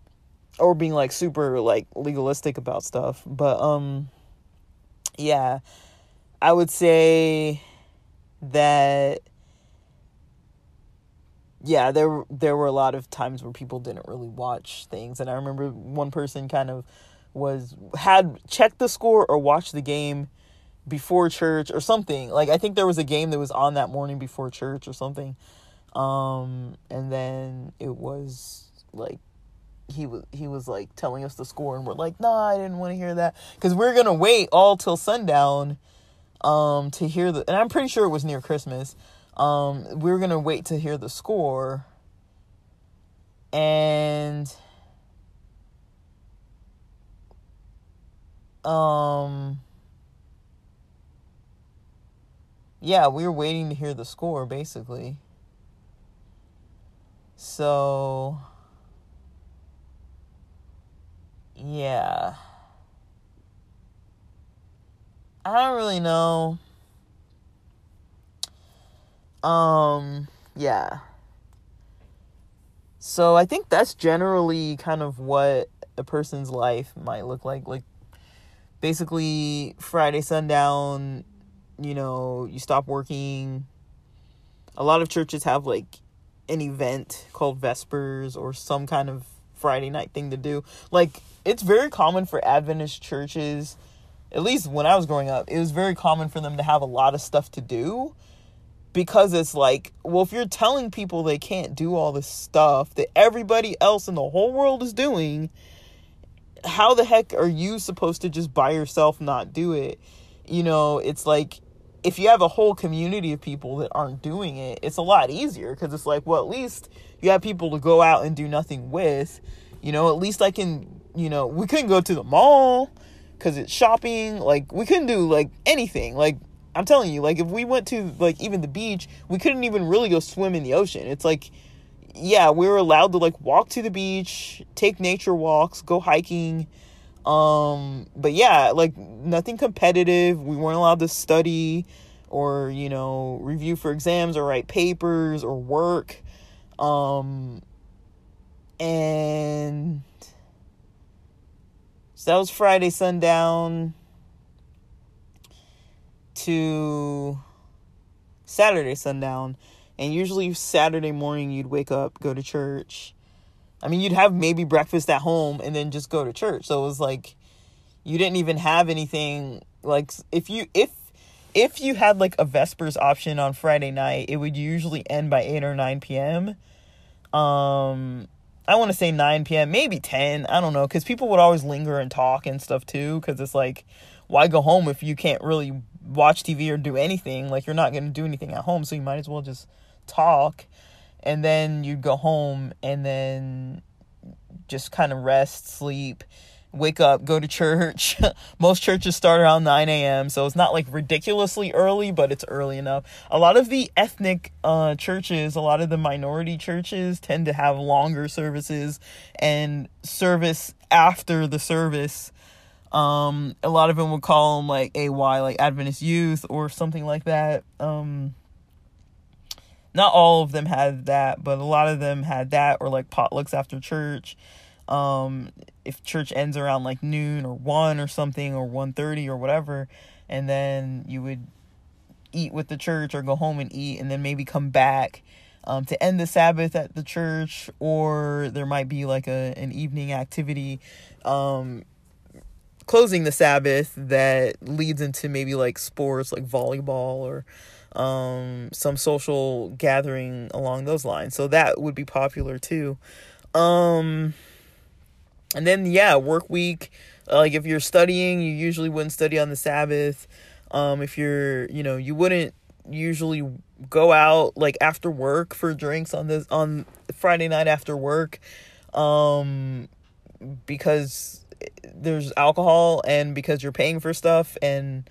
or being like super like legalistic about stuff. But um yeah i would say that yeah there there were a lot of times where people didn't really watch things and i remember one person kind of was had checked the score or watched the game before church or something. Like I think there was a game that was on that morning before church or something. Um and then it was like he was he was like telling us the score and we're like, "Nah, I didn't want to hear that." Cuz we're to wait all till sundown um to hear the and I'm pretty sure it was near Christmas. Um we are going to wait to hear the score. And um yeah, we were waiting to hear the score basically. So yeah. I don't really know. Um yeah. So I think that's generally kind of what a person's life might look like like basically Friday sundown you know, you stop working. A lot of churches have like an event called Vespers or some kind of Friday night thing to do. Like, it's very common for Adventist churches, at least when I was growing up, it was very common for them to have a lot of stuff to do because it's like, well, if you're telling people they can't do all this stuff that everybody else in the whole world is doing, how the heck are you supposed to just by yourself not do it? You know, it's like if you have a whole community of people that aren't doing it, it's a lot easier because it's like, well, at least you have people to go out and do nothing with. You know, at least I can, you know, we couldn't go to the mall because it's shopping. Like, we couldn't do like anything. Like, I'm telling you, like, if we went to like even the beach, we couldn't even really go swim in the ocean. It's like, yeah, we were allowed to like walk to the beach, take nature walks, go hiking um, but yeah, like nothing competitive. We weren't allowed to study or, you know, review for exams or write papers or work. Um, and so that was Friday sundown to Saturday sundown. And usually Saturday morning you'd wake up, go to church, I mean, you'd have maybe breakfast at home and then just go to church. So it was like you didn't even have anything like if you if if you had like a Vespers option on Friday night, it would usually end by 8 or 9 p.m. Um I want to say 9 p.m., maybe 10. I don't know cuz people would always linger and talk and stuff too cuz it's like why go home if you can't really watch TV or do anything? Like you're not going to do anything at home, so you might as well just talk and then you'd go home and then just kind of rest, sleep. wake up, go to church. <laughs> Most churches start around 9 a.m., so it's not like ridiculously early, but it's early enough. A lot of the ethnic uh, churches, a lot of the minority churches tend to have longer services and service after the service. Um, a lot of them would call them like AY, like Adventist Youth or something like that. Um, not all of them had that, but a lot of them had that or like potlucks after church um if church ends around like noon or 1 or something or 1:30 or whatever and then you would eat with the church or go home and eat and then maybe come back um, to end the Sabbath at the church, or there might be like a an evening activity um, closing the Sabbath that leads into maybe like sports like volleyball or um, some social gathering along those lines. So that would be popular too. Um, and then yeah work week uh, like if you're studying you usually wouldn't study on the sabbath um if you're you know you wouldn't usually go out like after work for drinks on this on friday night after work um because there's alcohol and because you're paying for stuff and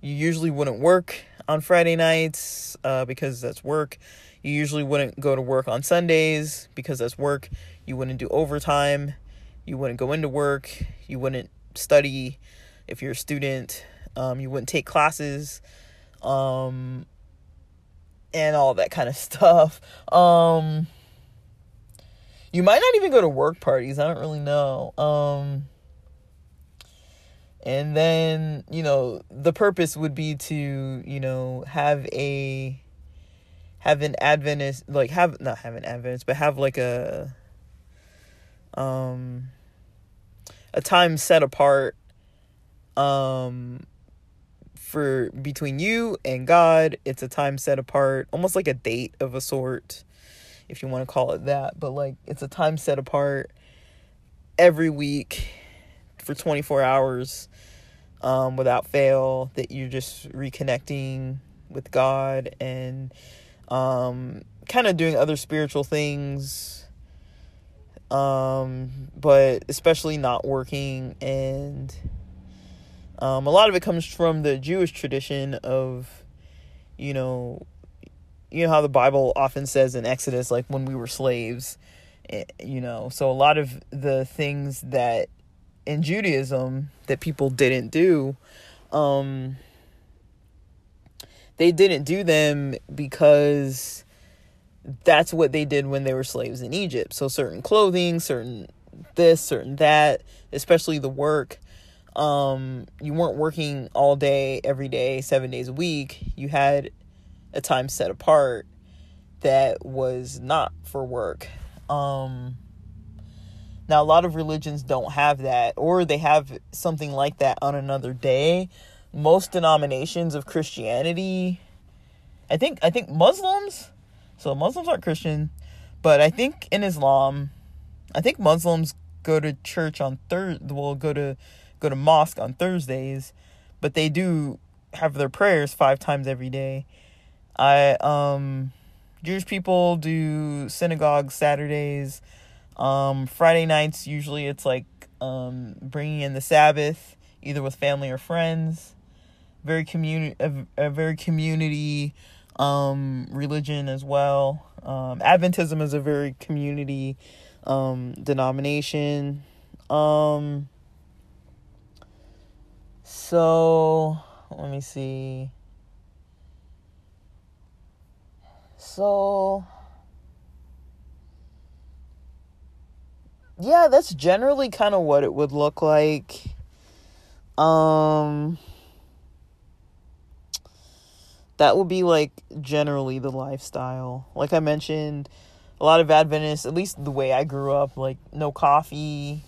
you usually wouldn't work on friday nights uh, because that's work you usually wouldn't go to work on sundays because that's work you wouldn't do overtime you wouldn't go into work, you wouldn't study if you're a student, um, you wouldn't take classes, um, and all that kind of <laughs> stuff. Um, you might not even go to work parties. I don't really know. Um, and then you know the purpose would be to you know have a have an adventist like have not have an adventist but have like a um a time set apart um for between you and God. It's a time set apart, almost like a date of a sort, if you want to call it that. But like it's a time set apart every week for 24 hours um, without fail that you're just reconnecting with God and um, kind of doing other spiritual things um, but especially not working and um, a lot of it comes from the Jewish tradition of you know you know how the Bible often says in Exodus like when we were slaves eh, you know so a lot of the things that in Judaism that people didn't do um they didn't do them because that's what they did when they were slaves in Egypt. So certain clothing, certain this, certain that, especially the work. Um, you weren't working all day, every day, seven days a week. You had a time set apart that was not for work. Um, now, a lot of religions don't have that, or they have something like that on another day. Most denominations of Christianity, I think, I think Muslims so Muslims aren't Christian, but I think in Islam, I think Muslims go to church on Thursday. Will go to go to mosque on Thursdays, but they do have their prayers five times every day. I um Jewish people do synagogue Saturdays. Um, Friday nights usually it's like um, bringing in the Sabbath either with family or friends. Very community a, a very community um, religion as well. Um, Adventism is a very community um, denomination. Um, so let me see. So yeah, that's generally kind of what it would look like. Um that would be like generally the lifestyle. Like I mentioned, a lot of Adventists, at least the way I grew up, like no coffee,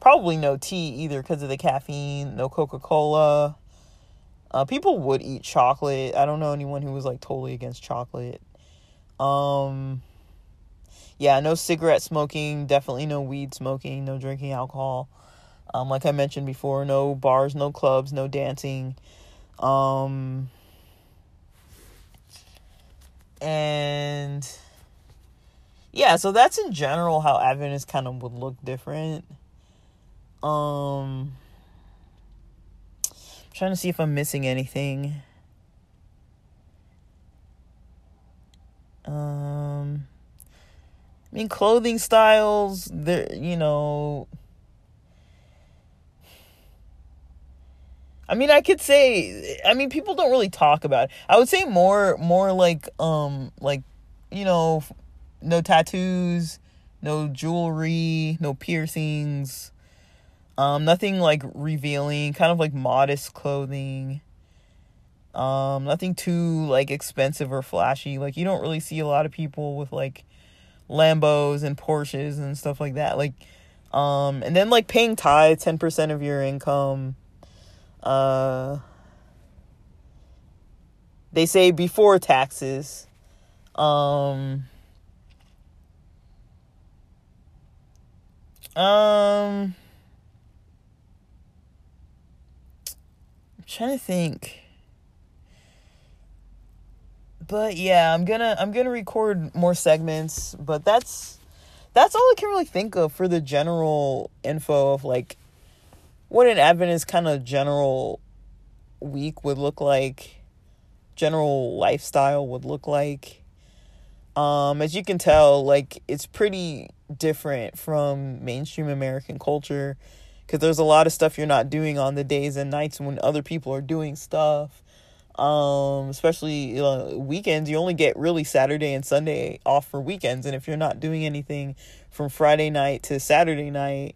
probably no tea either because of the caffeine, no Coca Cola. Uh, people would eat chocolate. I don't know anyone who was like totally against chocolate. Um, yeah, no cigarette smoking, definitely no weed smoking, no drinking alcohol. Um, like I mentioned before, no bars, no clubs, no dancing. Um, and yeah, so that's in general how Adventists kind of would look different. Um I'm trying to see if I'm missing anything. Um I mean clothing styles, there you know I mean, I could say, I mean, people don't really talk about it. I would say more, more like, um, like, you know, no tattoos, no jewelry, no piercings, um, nothing like revealing, kind of like modest clothing. Um, nothing too like expensive or flashy. Like you don't really see a lot of people with like Lambos and Porsches and stuff like that. Like, um, and then like paying tithe, ten percent of your income uh, they say before taxes. Um, um, I'm trying to think. But yeah, I'm gonna I'm gonna record more segments, but that's that's all I can really think of for the general info of like what an Adventist kind of general week would look like, general lifestyle would look like. Um, as you can tell, like it's pretty different from mainstream American culture because there's a lot of stuff you're not doing on the days and nights when other people are doing stuff. Um, especially uh, weekends, you only get really Saturday and Sunday off for weekends, and if you're not doing anything from Friday night to Saturday night,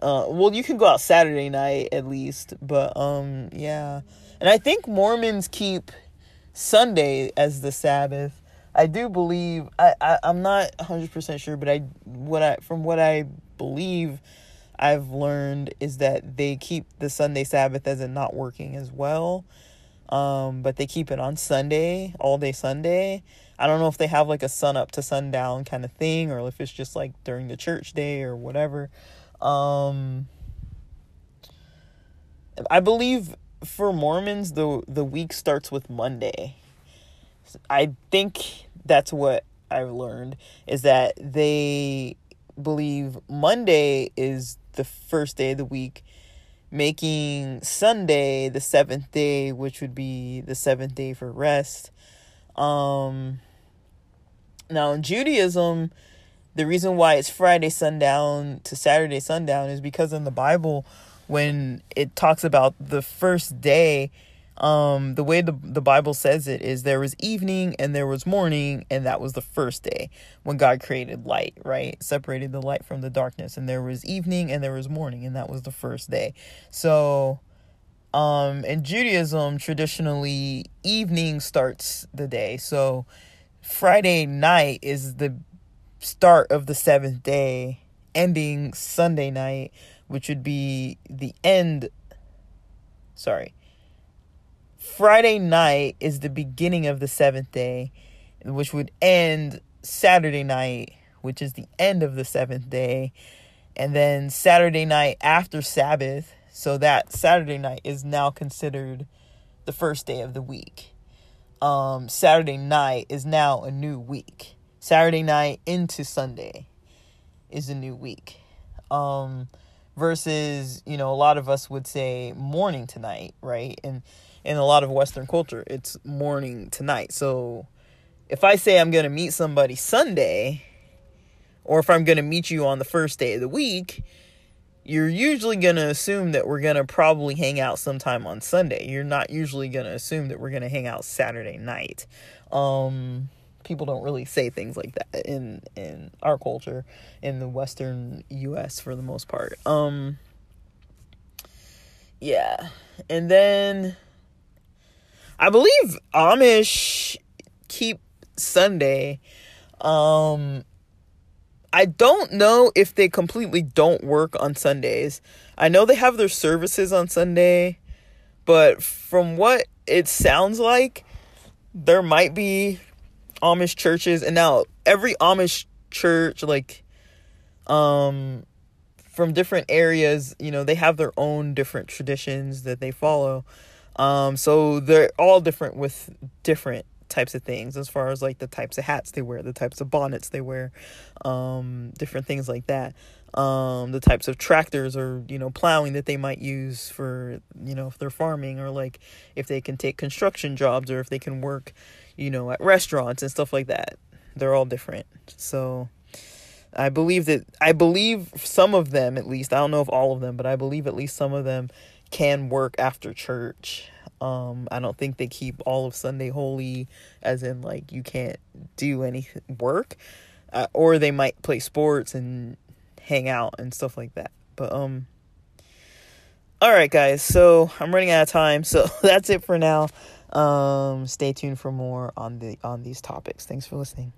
uh, well, you can go out Saturday night at least, but um, yeah. And I think Mormons keep Sunday as the Sabbath. I do believe I, I I'm not 100% sure, but I what I from what I believe I've learned is that they keep the Sunday Sabbath as a not working as well. Um, but they keep it on Sunday, all day Sunday. I don't know if they have like a sun up to sundown kind of thing or if it's just like during the church day or whatever. Um, I believe for Mormons the the week starts with Monday. I think that's what I've learned is that they believe Monday is the first day of the week, making Sunday the seventh day, which would be the seventh day for rest. Um, now in Judaism, the reason why it's Friday sundown to Saturday sundown is because in the Bible, when it talks about the first day, um, the way the, the Bible says it is there was evening and there was morning, and that was the first day when God created light, right? Separated the light from the darkness, and there was evening and there was morning, and that was the first day. So, um, in Judaism, traditionally, evening starts the day. So, Friday night is the start of the seventh day, ending Sunday night, which would be the end. Sorry. Friday night is the beginning of the seventh day, which would end Saturday night, which is the end of the seventh day. And then Saturday night after Sabbath, so that Saturday night is now considered the first day of the week. Um, Saturday night is now a new week. Saturday night into Sunday is a new week. Um, versus, you know, a lot of us would say morning tonight, right? And in a lot of Western culture, it's morning to night. So if I say I'm going to meet somebody Sunday, or if I'm going to meet you on the first day of the week, you're usually going to assume that we're going to probably hang out sometime on Sunday. You're not usually going to assume that we're going to hang out Saturday night. Um, people don't really say things like that in in our culture in the western US for the most part. Um yeah. And then I believe Amish keep Sunday. Um I don't know if they completely don't work on Sundays. I know they have their services on Sunday, but from what it sounds like, there might be Amish churches and now every Amish church like um from different areas, you know, they have their own different traditions that they follow. Um so they're all different with different types of things as far as like the types of hats they wear, the types of bonnets they wear, um, different things like that. Um, the types of tractors or you know plowing that they might use for you know if they're farming or like if they can take construction jobs or if they can work you know at restaurants and stuff like that. They're all different. So I believe that I believe some of them at least. I don't know if all of them, but I believe at least some of them can work after church. Um, I don't think they keep all of Sunday holy, as in like you can't do any work, uh, or they might play sports and hang out and stuff like that. But um, all right, guys. So I'm running out of time, <laughs> so that's it for now. Um, stay tuned for more on the on these topics. Thanks for listening.